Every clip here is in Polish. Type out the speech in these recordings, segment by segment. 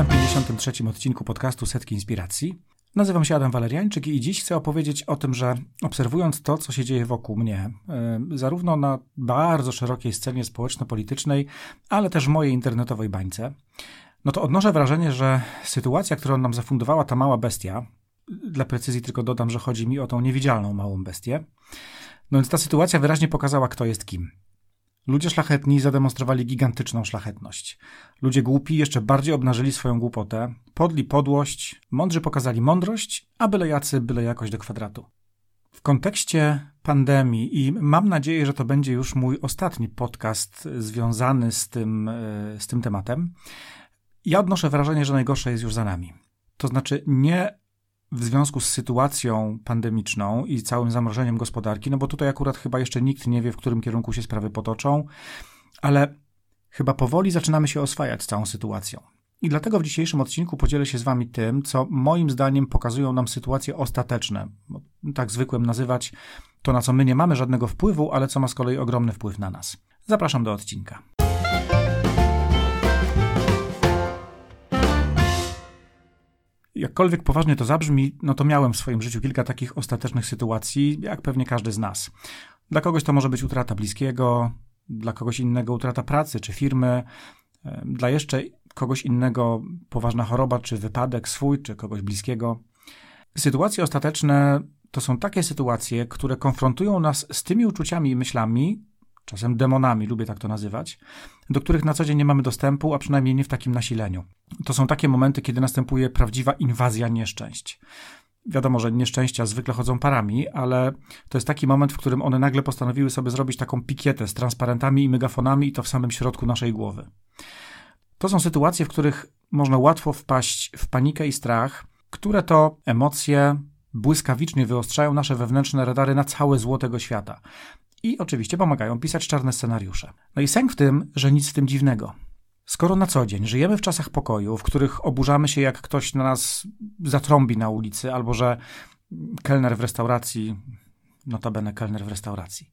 Witam w 53. odcinku podcastu Setki Inspiracji. Nazywam się Adam Waleriańczyk i dziś chcę opowiedzieć o tym, że obserwując to, co się dzieje wokół mnie, yy, zarówno na bardzo szerokiej scenie społeczno-politycznej, ale też mojej internetowej bańce, no to odnoszę wrażenie, że sytuacja, którą nam zafundowała ta mała bestia, dla precyzji tylko dodam, że chodzi mi o tą niewidzialną małą bestię, no więc ta sytuacja wyraźnie pokazała, kto jest kim. Ludzie szlachetni zademonstrowali gigantyczną szlachetność. Ludzie głupi jeszcze bardziej obnażyli swoją głupotę, podli podłość, mądrzy pokazali mądrość, a byle jacy byle jakoś do kwadratu. W kontekście pandemii i mam nadzieję, że to będzie już mój ostatni podcast związany z tym, e, z tym tematem, ja odnoszę wrażenie, że najgorsze jest już za nami. To znaczy nie w związku z sytuacją pandemiczną i całym zamrożeniem gospodarki, no bo tutaj akurat chyba jeszcze nikt nie wie, w którym kierunku się sprawy potoczą, ale chyba powoli zaczynamy się oswajać z całą sytuacją. I dlatego w dzisiejszym odcinku podzielę się z Wami tym, co moim zdaniem pokazują nam sytuacje ostateczne. Tak zwykłem nazywać to, na co my nie mamy żadnego wpływu, ale co ma z kolei ogromny wpływ na nas. Zapraszam do odcinka. Jakkolwiek poważnie to zabrzmi, no to miałem w swoim życiu kilka takich ostatecznych sytuacji, jak pewnie każdy z nas. Dla kogoś to może być utrata bliskiego, dla kogoś innego utrata pracy czy firmy, dla jeszcze kogoś innego poważna choroba czy wypadek swój czy kogoś bliskiego. Sytuacje ostateczne to są takie sytuacje, które konfrontują nas z tymi uczuciami i myślami, czasem demonami, lubię tak to nazywać, do których na co dzień nie mamy dostępu, a przynajmniej nie w takim nasileniu. To są takie momenty, kiedy następuje prawdziwa inwazja nieszczęść. Wiadomo, że nieszczęścia zwykle chodzą parami, ale to jest taki moment, w którym one nagle postanowiły sobie zrobić taką pikietę z transparentami i megafonami i to w samym środku naszej głowy. To są sytuacje, w których można łatwo wpaść w panikę i strach, które to emocje błyskawicznie wyostrzają nasze wewnętrzne radary na całe zło tego świata i oczywiście pomagają pisać czarne scenariusze. No i sęk w tym, że nic w tym dziwnego. Skoro na co dzień żyjemy w czasach pokoju, w których oburzamy się, jak ktoś na nas zatrąbi na ulicy, albo że kelner w restauracji, notabene kelner w restauracji,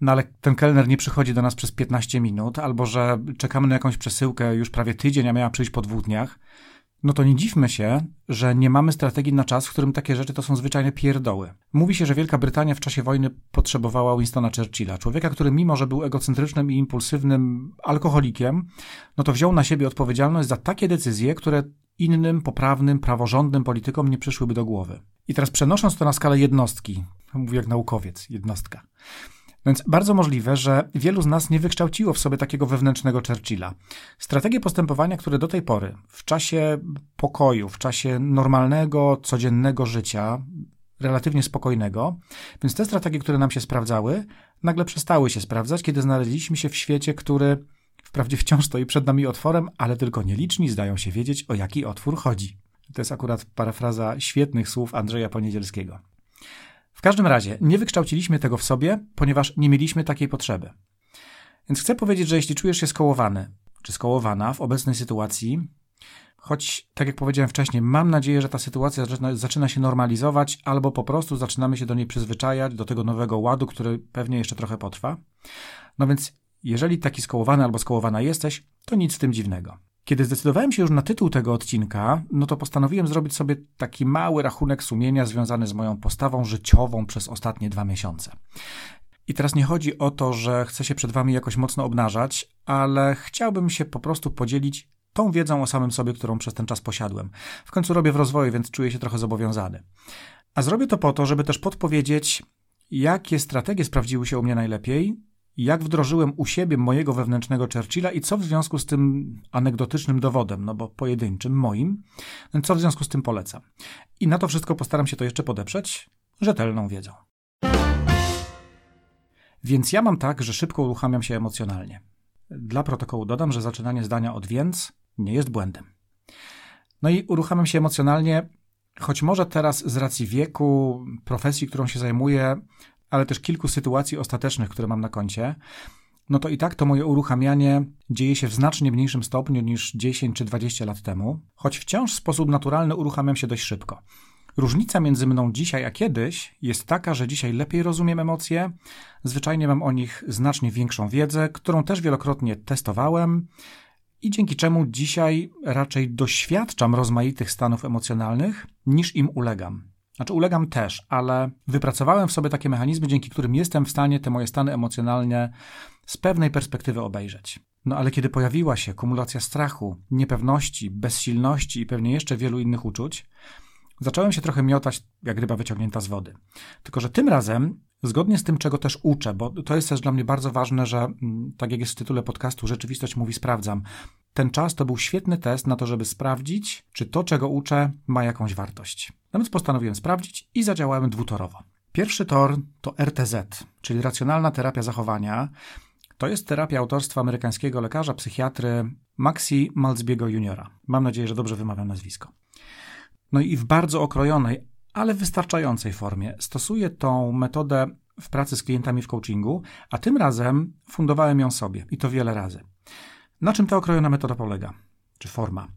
no ale ten kelner nie przychodzi do nas przez 15 minut, albo że czekamy na jakąś przesyłkę już prawie tydzień, a miała przyjść po dwóch dniach, no to nie dziwmy się, że nie mamy strategii na czas, w którym takie rzeczy to są zwyczajne pierdoły. Mówi się, że Wielka Brytania w czasie wojny potrzebowała Winstona Churchilla, człowieka, który mimo, że był egocentrycznym i impulsywnym alkoholikiem, no to wziął na siebie odpowiedzialność za takie decyzje, które innym, poprawnym, praworządnym politykom nie przyszłyby do głowy. I teraz przenosząc to na skalę jednostki, mówię jak naukowiec, jednostka, więc bardzo możliwe, że wielu z nas nie wykształciło w sobie takiego wewnętrznego Churchilla. Strategie postępowania, które do tej pory, w czasie pokoju, w czasie normalnego, codziennego życia, relatywnie spokojnego, więc te strategie, które nam się sprawdzały, nagle przestały się sprawdzać, kiedy znaleźliśmy się w świecie, który wprawdzie wciąż stoi przed nami otworem, ale tylko nieliczni zdają się wiedzieć, o jaki otwór chodzi. To jest akurat parafraza świetnych słów Andrzeja Poniedzielskiego. W każdym razie, nie wykształciliśmy tego w sobie, ponieważ nie mieliśmy takiej potrzeby. Więc chcę powiedzieć, że jeśli czujesz się skołowany, czy skołowana w obecnej sytuacji, choć, tak jak powiedziałem wcześniej, mam nadzieję, że ta sytuacja zaczyna, zaczyna się normalizować, albo po prostu zaczynamy się do niej przyzwyczajać, do tego nowego ładu, który pewnie jeszcze trochę potrwa. No więc, jeżeli taki skołowany albo skołowana jesteś, to nic w tym dziwnego. Kiedy zdecydowałem się już na tytuł tego odcinka, no to postanowiłem zrobić sobie taki mały rachunek sumienia związany z moją postawą życiową przez ostatnie dwa miesiące. I teraz nie chodzi o to, że chcę się przed Wami jakoś mocno obnażać, ale chciałbym się po prostu podzielić tą wiedzą o samym sobie, którą przez ten czas posiadłem. W końcu robię w rozwoju, więc czuję się trochę zobowiązany. A zrobię to po to, żeby też podpowiedzieć, jakie strategie sprawdziły się u mnie najlepiej, jak wdrożyłem u siebie mojego wewnętrznego Churchilla i co w związku z tym anegdotycznym dowodem, no bo pojedynczym, moim, co w związku z tym polecam. I na to wszystko postaram się to jeszcze podeprzeć rzetelną wiedzą. Więc ja mam tak, że szybko uruchamiam się emocjonalnie. Dla protokołu dodam, że zaczynanie zdania od więc nie jest błędem. No i uruchamiam się emocjonalnie, choć może teraz z racji wieku, profesji, którą się zajmuję, ale też kilku sytuacji ostatecznych, które mam na koncie, no to i tak to moje uruchamianie dzieje się w znacznie mniejszym stopniu niż 10 czy 20 lat temu, choć wciąż w sposób naturalny uruchamiam się dość szybko. Różnica między mną dzisiaj a kiedyś jest taka, że dzisiaj lepiej rozumiem emocje, zwyczajnie mam o nich znacznie większą wiedzę, którą też wielokrotnie testowałem i dzięki czemu dzisiaj raczej doświadczam rozmaitych stanów emocjonalnych niż im ulegam. Znaczy, ulegam też, ale wypracowałem w sobie takie mechanizmy, dzięki którym jestem w stanie te moje stany emocjonalne z pewnej perspektywy obejrzeć. No ale kiedy pojawiła się kumulacja strachu, niepewności, bezsilności i pewnie jeszcze wielu innych uczuć, zacząłem się trochę miotać jak ryba wyciągnięta z wody. Tylko, że tym razem, zgodnie z tym, czego też uczę, bo to jest też dla mnie bardzo ważne, że mm, tak jak jest w tytule podcastu, rzeczywistość mówi sprawdzam. Ten czas to był świetny test na to, żeby sprawdzić, czy to, czego uczę, ma jakąś wartość. No więc postanowiłem sprawdzić i zadziałałem dwutorowo. Pierwszy tor to RTZ, czyli racjonalna terapia zachowania. To jest terapia autorstwa amerykańskiego lekarza, psychiatry Maxi Malzbiego Jr. Mam nadzieję, że dobrze wymawiam nazwisko. No i w bardzo okrojonej, ale wystarczającej formie stosuję tą metodę w pracy z klientami w coachingu, a tym razem fundowałem ją sobie i to wiele razy. Na czym ta okrojona metoda polega? Czy forma?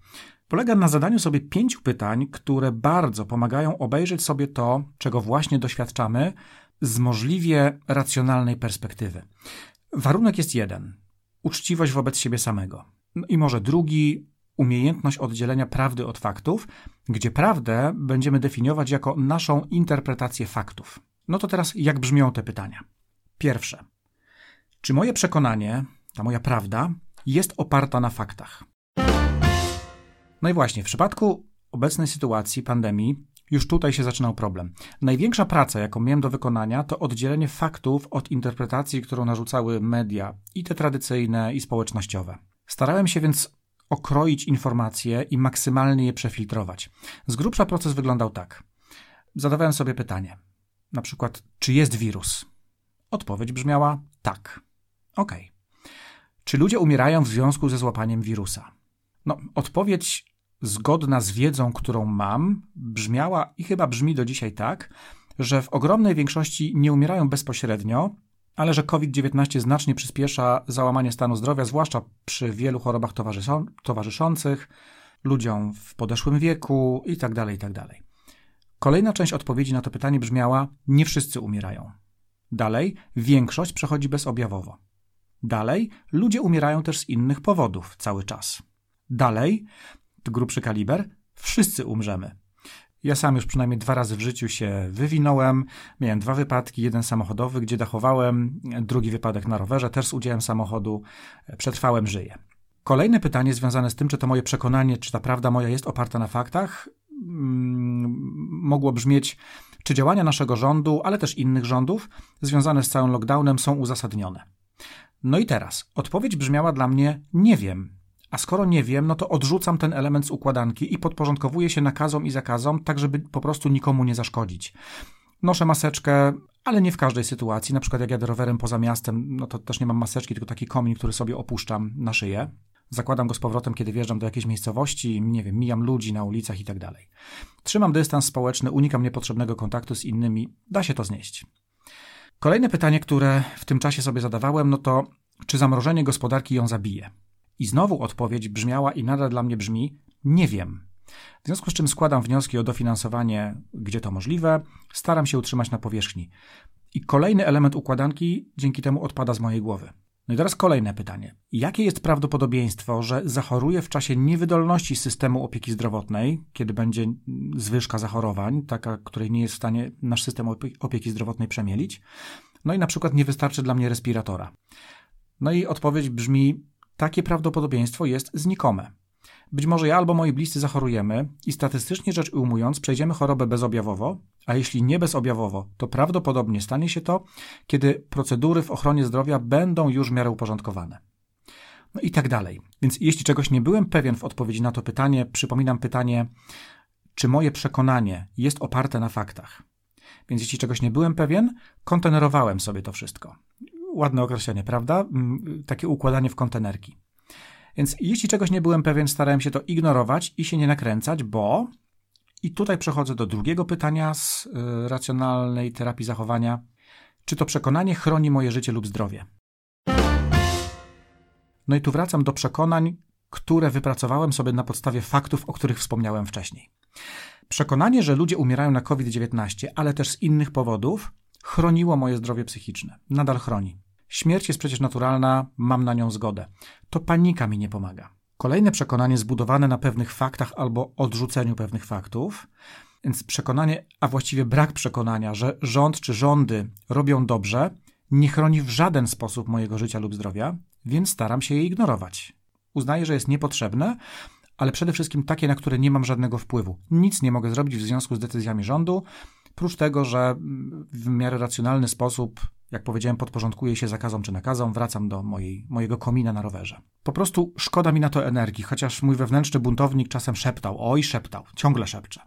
Polega na zadaniu sobie pięciu pytań, które bardzo pomagają obejrzeć sobie to, czego właśnie doświadczamy, z możliwie racjonalnej perspektywy. Warunek jest jeden: uczciwość wobec siebie samego. No i może drugi, umiejętność oddzielenia prawdy od faktów, gdzie prawdę będziemy definiować jako naszą interpretację faktów. No to teraz jak brzmią te pytania? Pierwsze. Czy moje przekonanie, ta moja prawda, jest oparta na faktach? No i właśnie, w przypadku obecnej sytuacji pandemii, już tutaj się zaczynał problem. Największa praca, jaką miałem do wykonania, to oddzielenie faktów od interpretacji, którą narzucały media, i te tradycyjne, i społecznościowe. Starałem się więc okroić informacje i maksymalnie je przefiltrować. Z grubsza proces wyglądał tak. Zadawałem sobie pytanie, na przykład, czy jest wirus? Odpowiedź brzmiała tak. Ok. Czy ludzie umierają w związku ze złapaniem wirusa? No, odpowiedź zgodna z wiedzą, którą mam, brzmiała i chyba brzmi do dzisiaj tak, że w ogromnej większości nie umierają bezpośrednio, ale że COVID-19 znacznie przyspiesza załamanie stanu zdrowia, zwłaszcza przy wielu chorobach towarzyszących, ludziom w podeszłym wieku itd., tak itd. Tak Kolejna część odpowiedzi na to pytanie brzmiała: Nie wszyscy umierają. Dalej, większość przechodzi bezobjawowo. Dalej, ludzie umierają też z innych powodów cały czas. Dalej, grubszy kaliber, wszyscy umrzemy. Ja sam już przynajmniej dwa razy w życiu się wywinąłem. Miałem dwa wypadki, jeden samochodowy, gdzie dachowałem, drugi wypadek na rowerze, też z udziałem samochodu. Przetrwałem, żyję. Kolejne pytanie związane z tym, czy to moje przekonanie, czy ta prawda moja jest oparta na faktach, mm, mogło brzmieć, czy działania naszego rządu, ale też innych rządów związane z całym lockdownem są uzasadnione. No i teraz, odpowiedź brzmiała dla mnie: nie wiem. A skoro nie wiem, no to odrzucam ten element z układanki i podporządkowuję się nakazom i zakazom, tak żeby po prostu nikomu nie zaszkodzić. Noszę maseczkę, ale nie w każdej sytuacji. Na przykład jak jadę rowerem poza miastem, no to też nie mam maseczki, tylko taki komin, który sobie opuszczam na szyję. Zakładam go z powrotem, kiedy wjeżdżam do jakiejś miejscowości, nie wiem, mijam ludzi na ulicach i tak dalej. Trzymam dystans społeczny, unikam niepotrzebnego kontaktu z innymi. Da się to znieść. Kolejne pytanie, które w tym czasie sobie zadawałem, no to czy zamrożenie gospodarki ją zabije? I znowu odpowiedź brzmiała i nadal dla mnie brzmi: nie wiem. W związku z czym składam wnioski o dofinansowanie, gdzie to możliwe, staram się utrzymać na powierzchni. I kolejny element układanki dzięki temu odpada z mojej głowy. No i teraz kolejne pytanie. Jakie jest prawdopodobieństwo, że zachoruję w czasie niewydolności systemu opieki zdrowotnej, kiedy będzie zwyżka zachorowań, taka, której nie jest w stanie nasz system opieki zdrowotnej przemielić? No i na przykład nie wystarczy dla mnie respiratora. No i odpowiedź brzmi takie prawdopodobieństwo jest znikome. Być może ja albo moi bliscy zachorujemy i statystycznie rzecz ujmując przejdziemy chorobę bezobjawowo, a jeśli nie bezobjawowo, to prawdopodobnie stanie się to, kiedy procedury w ochronie zdrowia będą już w miarę uporządkowane. No i tak dalej. Więc jeśli czegoś nie byłem pewien w odpowiedzi na to pytanie, przypominam pytanie, czy moje przekonanie jest oparte na faktach. Więc jeśli czegoś nie byłem pewien, kontenerowałem sobie to wszystko ładne określenie, prawda? Mm, takie układanie w kontenerki. Więc jeśli czegoś nie byłem pewien, starałem się to ignorować i się nie nakręcać, bo i tutaj przechodzę do drugiego pytania z y, racjonalnej terapii zachowania. Czy to przekonanie chroni moje życie lub zdrowie? No i tu wracam do przekonań, które wypracowałem sobie na podstawie faktów, o których wspomniałem wcześniej. Przekonanie, że ludzie umierają na COVID-19, ale też z innych powodów, chroniło moje zdrowie psychiczne. Nadal chroni. Śmierć jest przecież naturalna, mam na nią zgodę. To panika mi nie pomaga. Kolejne przekonanie zbudowane na pewnych faktach albo odrzuceniu pewnych faktów. Więc przekonanie, a właściwie brak przekonania, że rząd czy rządy robią dobrze, nie chroni w żaden sposób mojego życia lub zdrowia, więc staram się je ignorować. Uznaję, że jest niepotrzebne, ale przede wszystkim takie, na które nie mam żadnego wpływu. Nic nie mogę zrobić w związku z decyzjami rządu, prócz tego, że w miarę racjonalny sposób, jak powiedziałem, podporządkuję się zakazom czy nakazom, wracam do mojej, mojego komina na rowerze. Po prostu szkoda mi na to energii, chociaż mój wewnętrzny buntownik czasem szeptał, oj, szeptał, ciągle szepcze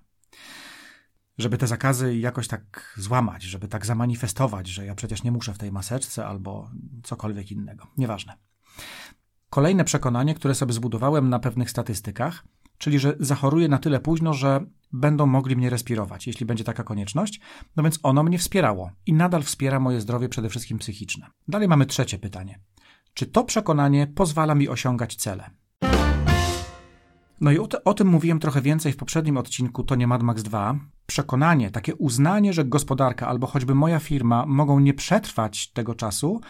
żeby te zakazy jakoś tak złamać, żeby tak zamanifestować, że ja przecież nie muszę w tej maseczce albo cokolwiek innego. Nieważne. Kolejne przekonanie, które sobie zbudowałem na pewnych statystykach, czyli że zachoruję na tyle późno, że będą mogli mnie respirować, jeśli będzie taka konieczność, no więc ono mnie wspierało i nadal wspiera moje zdrowie, przede wszystkim psychiczne. Dalej mamy trzecie pytanie. Czy to przekonanie pozwala mi osiągać cele? No i o, te, o, tym mówiłem trochę więcej w poprzednim odcinku, to nie Mad Max 2. Przekonanie, takie uznanie, że gospodarka albo choćby moja firma mogą nie przetrwać tego czasu,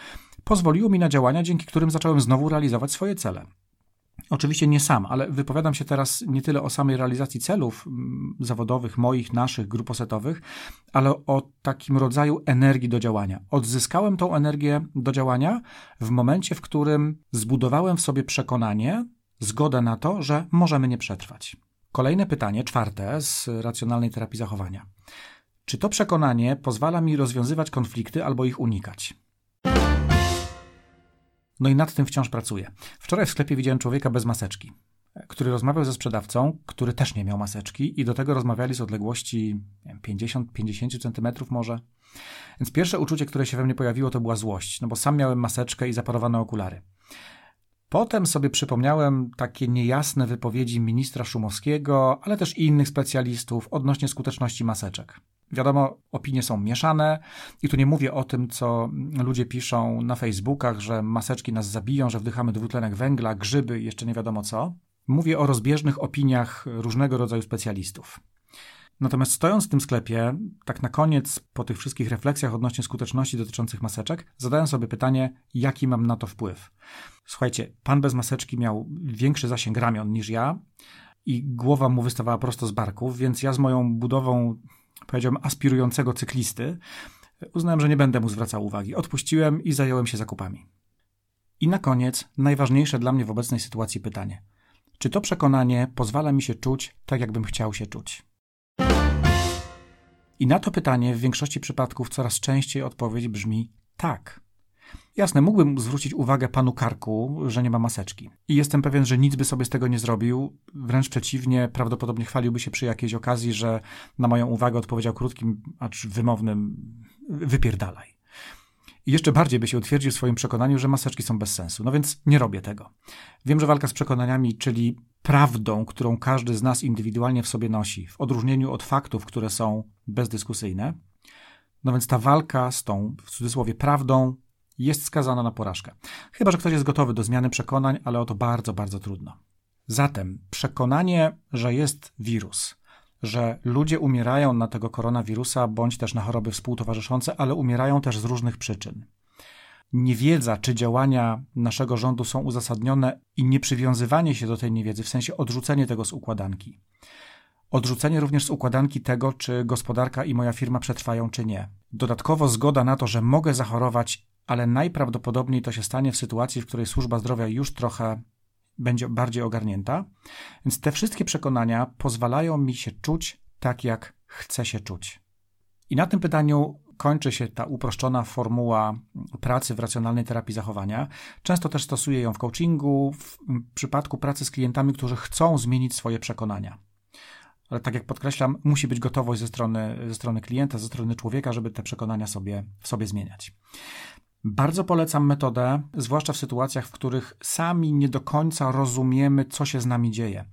pozwoliło mi na działania, dzięki którym zacząłem znowu realizować swoje cele. Oczywiście nie sam, ale wypowiadam się teraz nie tyle o samej realizacji celów mm, zawodowych, moich, naszych, gruposetowych, ale o takim rodzaju energii do działania. Odzyskałem tą energię do działania w momencie, w którym zbudowałem w sobie przekonanie, zgodę na to, że możemy nie przetrwać. Kolejne pytanie, czwarte, z racjonalnej terapii zachowania. Czy to przekonanie pozwala mi rozwiązywać konflikty albo ich unikać? No i nad tym wciąż pracuję. Wczoraj w sklepie widziałem człowieka bez maseczki, który rozmawiał ze sprzedawcą, który też nie miał maseczki i do tego rozmawiali z odległości 50-50 centymetrów może. Więc pierwsze uczucie, które się we mnie pojawiło, to była złość, no bo sam miałem maseczkę i zaparowane okulary. Potem sobie przypomniałem takie niejasne wypowiedzi ministra Szumowskiego, ale też i innych specjalistów odnośnie skuteczności maseczek. Wiadomo, opinie są mieszane i tu nie mówię o tym, co ludzie piszą na Facebookach, że maseczki nas zabiją, że wdychamy dwutlenek węgla, grzyby jeszcze nie wiadomo co. Mówię o rozbieżnych opiniach różnego rodzaju specjalistów. Natomiast stojąc w tym sklepie, tak na koniec, po tych wszystkich refleksjach odnośnie skuteczności dotyczących maseczek, zadałem sobie pytanie, jaki mam na to wpływ. Słuchajcie, pan bez maseczki miał większy zasięg ramion niż ja i głowa mu wystawała prosto z barków, więc ja z moją budową, powiedziałbym, aspirującego cyklisty, uznałem, że nie będę mu zwracał uwagi. Odpuściłem i zająłem się zakupami. I na koniec, najważniejsze dla mnie w obecnej sytuacji pytanie. Czy to przekonanie pozwala mi się czuć tak, jakbym chciał się czuć? I na to pytanie w większości przypadków coraz częściej odpowiedź brzmi tak. Jasne, mógłbym zwrócić uwagę panu Karku, że nie ma maseczki. I jestem pewien, że nic by sobie z tego nie zrobił. Wręcz przeciwnie, prawdopodobnie chwaliłby się przy jakiejś okazji, że na moją uwagę odpowiedział krótkim, acz wymownym wypierdalaj. I jeszcze bardziej by się utwierdził w swoim przekonaniu, że maseczki są bez sensu. No więc nie robię tego. Wiem, że walka z przekonaniami, czyli prawdą, którą każdy z nas indywidualnie w sobie nosi, w odróżnieniu od faktów, które są bezdyskusyjne, no więc ta walka z tą, w cudzysłowie, prawdą jest skazana na porażkę. Chyba, że ktoś jest gotowy do zmiany przekonań, ale o to bardzo, bardzo trudno. Zatem przekonanie, że jest wirus, że ludzie umierają na tego koronawirusa bądź też na choroby współtowarzyszące, ale umierają też z różnych przyczyn. Niewiedza, czy działania naszego rządu są uzasadnione i nieprzywiązywanie się do tej niewiedzy, w sensie odrzucenie tego z układanki. Odrzucenie również z układanki tego, czy gospodarka i moja firma przetrwają, czy nie. Dodatkowo zgoda na to, że mogę zachorować, ale najprawdopodobniej to się stanie w sytuacji, w której służba zdrowia już trochę będzie bardziej ogarnięta. Więc te wszystkie przekonania pozwalają mi się czuć tak, jak chcę się czuć. I na tym pytaniu kończy się ta uproszczona formuła pracy w racjonalnej terapii zachowania. Często też stosuję ją w coachingu, w przypadku pracy z klientami, którzy chcą zmienić swoje przekonania. Ale tak jak podkreślam, musi być gotowość ze strony, ze strony klienta, ze strony człowieka, żeby te przekonania sobie, sobie zmieniać. Bardzo polecam metodę, zwłaszcza w sytuacjach, w których sami nie do końca rozumiemy, co się z nami dzieje.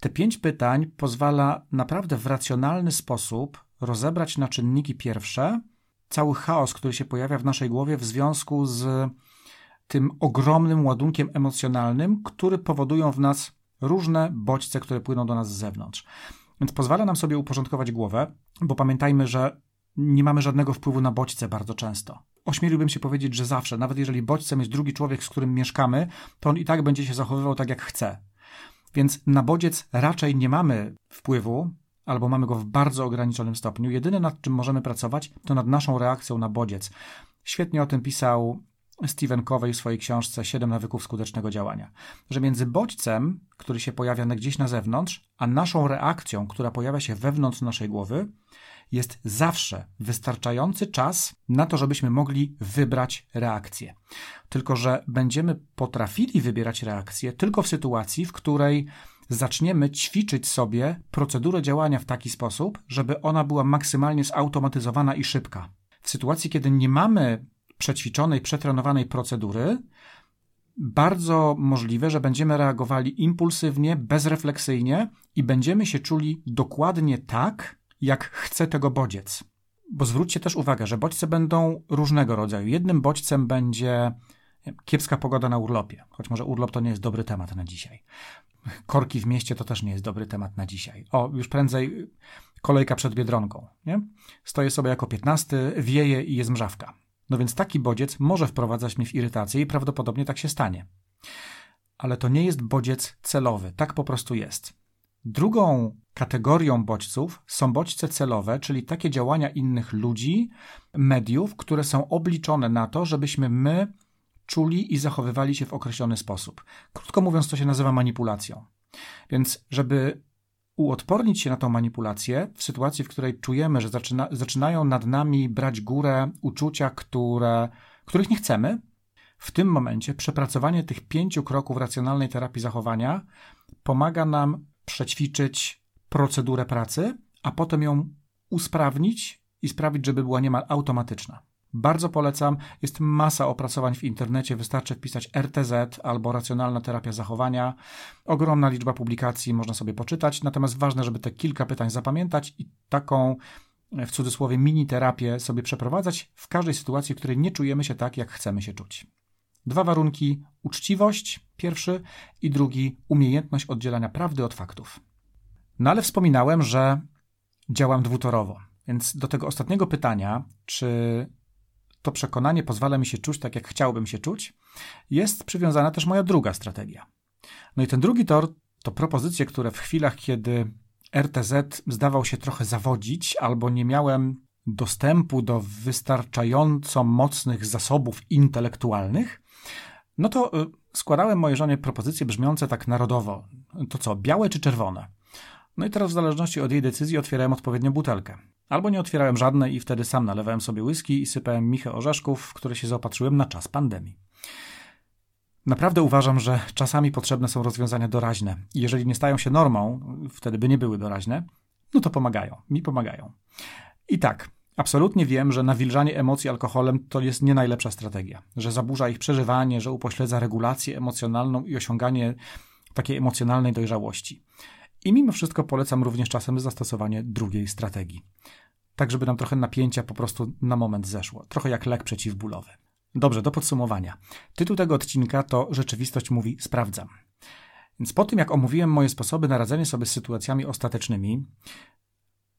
Te pięć pytań pozwala naprawdę w racjonalny sposób rozebrać na czynniki pierwsze cały chaos, który się pojawia w naszej głowie w związku z tym ogromnym ładunkiem emocjonalnym, który powodują w nas różne bodźce, które płyną do nas z zewnątrz. Więc pozwala nam sobie uporządkować głowę, bo pamiętajmy, że nie mamy żadnego wpływu na bodźce bardzo często. Ośmieliłbym się powiedzieć, że zawsze, nawet jeżeli bodźcem jest drugi człowiek, z którym mieszkamy, to on i tak będzie się zachowywał tak, jak chce. Więc na bodziec raczej nie mamy wpływu, albo mamy go w bardzo ograniczonym stopniu. Jedyne nad czym możemy pracować, to nad naszą reakcją na bodziec. Świetnie o tym pisał Stephen Covey w swojej książce Siedem nawyków skutecznego działania, że między bodźcem, który się pojawia gdzieś na zewnątrz, a naszą reakcją, która pojawia się wewnątrz naszej głowy, jest zawsze wystarczający czas na to, żebyśmy mogli wybrać reakcję. Tylko, że będziemy potrafili wybierać reakcję tylko w sytuacji, w której zaczniemy ćwiczyć sobie procedurę działania w taki sposób, żeby ona była maksymalnie zautomatyzowana i szybka. W sytuacji, kiedy nie mamy przećwiczonej, przetrenowanej procedury, bardzo możliwe, że będziemy reagowali impulsywnie, bezrefleksyjnie i będziemy się czuli dokładnie tak, jak chce tego bodziec. Bo zwróćcie też uwagę, że bodźce będą różnego rodzaju. Jednym bodźcem będzie kiepska pogoda na urlopie, choć może urlop to nie jest dobry temat na dzisiaj. Korki w mieście to też nie jest dobry temat na dzisiaj. O, już prędzej kolejka przed Biedronką, nie? Stoję sobie jako piętnasty, wieje i jest mrzawka. No więc taki bodziec może wprowadzać mnie w irytację i prawdopodobnie tak się stanie. Ale to nie jest bodziec celowy, tak po prostu jest. Drugą kategorią bodźców są bodźce celowe, czyli takie działania innych ludzi, mediów, które są obliczone na to, żebyśmy my czuli i zachowywali się w określony sposób. Krótko mówiąc, to się nazywa manipulacją. Więc, żeby uodpornić się na tą manipulację w sytuacji, w której czujemy, że zaczyna, zaczynają nad nami brać górę uczucia, które, których nie chcemy, w tym momencie przepracowanie tych pięciu kroków racjonalnej terapii zachowania pomaga nam przećwiczyć procedurę pracy, a potem ją usprawnić i sprawić, żeby była niemal automatyczna. Bardzo polecam. Jest masa opracowań w internecie. Wystarczy wpisać RTZ albo racjonalna terapia zachowania. Ogromna liczba publikacji można sobie poczytać. Natomiast ważne, żeby te kilka pytań zapamiętać i taką w cudzysłowie mini terapię sobie przeprowadzać w każdej sytuacji, w której nie czujemy się tak, jak chcemy się czuć. Dwa warunki: uczciwość, pierwszy, i drugi, umiejętność oddzielania prawdy od faktów. No ale wspominałem, że działam dwutorowo. Więc do tego ostatniego pytania, czy to przekonanie pozwala mi się czuć tak, jak chciałbym się czuć, jest przywiązana też moja druga strategia. No i ten drugi tor to propozycje, które w chwilach, kiedy RTZ zdawał się trochę zawodzić, albo nie miałem dostępu do wystarczająco mocnych zasobów intelektualnych, no to y, składałem mojej żonie propozycje brzmiące tak narodowo. To co, białe czy czerwone? No i teraz w zależności od jej decyzji otwierałem odpowiednią butelkę. Albo nie otwierałem żadnej i wtedy sam nalewałem sobie whisky i sypałem michę orzeszków, w które się zaopatrzyłem na czas pandemii. Naprawdę uważam, że czasami potrzebne są rozwiązania doraźne. Jeżeli nie stają się normą, wtedy by nie były doraźne, no to pomagają. Mi pomagają. I tak, absolutnie wiem, że nawilżanie emocji alkoholem to jest nie najlepsza strategia. Że zaburza ich przeżywanie, że upośledza regulację emocjonalną i osiąganie takiej emocjonalnej dojrzałości. I mimo wszystko polecam również czasem zastosowanie drugiej strategii. Tak, żeby nam trochę napięcia po prostu na moment zeszło. Trochę jak lek przeciwbólowy. Dobrze, do podsumowania. Tytuł tego odcinka to Rzeczywistość mówi sprawdzam. Więc po tym, jak omówiłem moje sposoby na radzenie sobie z sytuacjami ostatecznymi,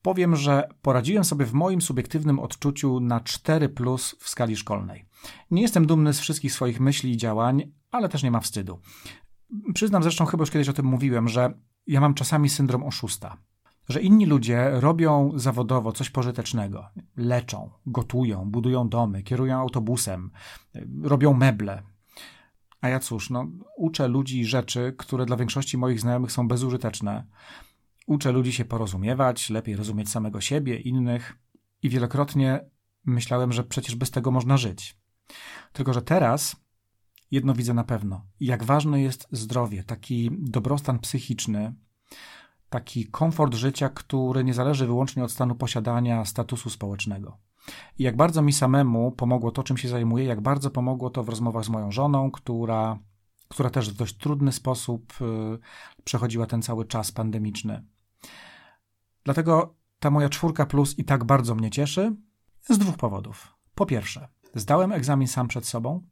powiem, że poradziłem sobie w moim subiektywnym odczuciu na 4 plus w skali szkolnej. Nie jestem dumny z wszystkich swoich myśli i działań, ale też nie ma wstydu. Przyznam zresztą, chyba już kiedyś o tym mówiłem, że ja mam czasami syndrom oszusta. Że inni ludzie robią zawodowo coś pożytecznego. Leczą, gotują, budują domy, kierują autobusem, robią meble. A ja cóż, no, uczę ludzi rzeczy, które dla większości moich znajomych są bezużyteczne. Uczę ludzi się porozumiewać, lepiej rozumieć samego siebie, innych. I wielokrotnie myślałem, że przecież bez tego można żyć. Tylko, że teraz jedno widzę na pewno. Jak ważne jest zdrowie, taki dobrostan psychiczny, taki komfort życia, który nie zależy wyłącznie od stanu posiadania statusu społecznego. I jak bardzo mi samemu pomogło to, czym się zajmuję, jak bardzo pomogło to w rozmowach z moją żoną, która, która też w dość trudny sposób y, przechodziła ten cały czas pandemiczny. Dlatego ta moja czwórka plus i tak bardzo mnie cieszy z dwóch powodów. Po pierwsze, zdałem egzamin sam przed sobą,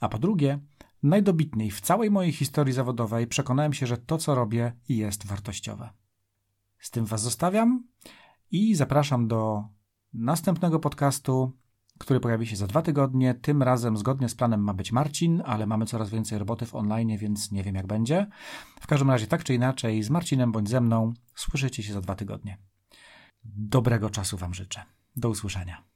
a po drugie, najdobitniej w całej mojej historii zawodowej przekonałem się, że to, co robię, jest wartościowe. Z tym Was zostawiam i zapraszam do następnego podcastu, który pojawi się za dwa tygodnie. Tym razem zgodnie z planem ma być Marcin, ale mamy coraz więcej roboty w online, więc nie wiem jak będzie. W każdym razie tak czy inaczej z Marcinem bądź ze mną słyszycie się za dwa tygodnie. Dobrego czasu Wam życzę. Do usłyszenia.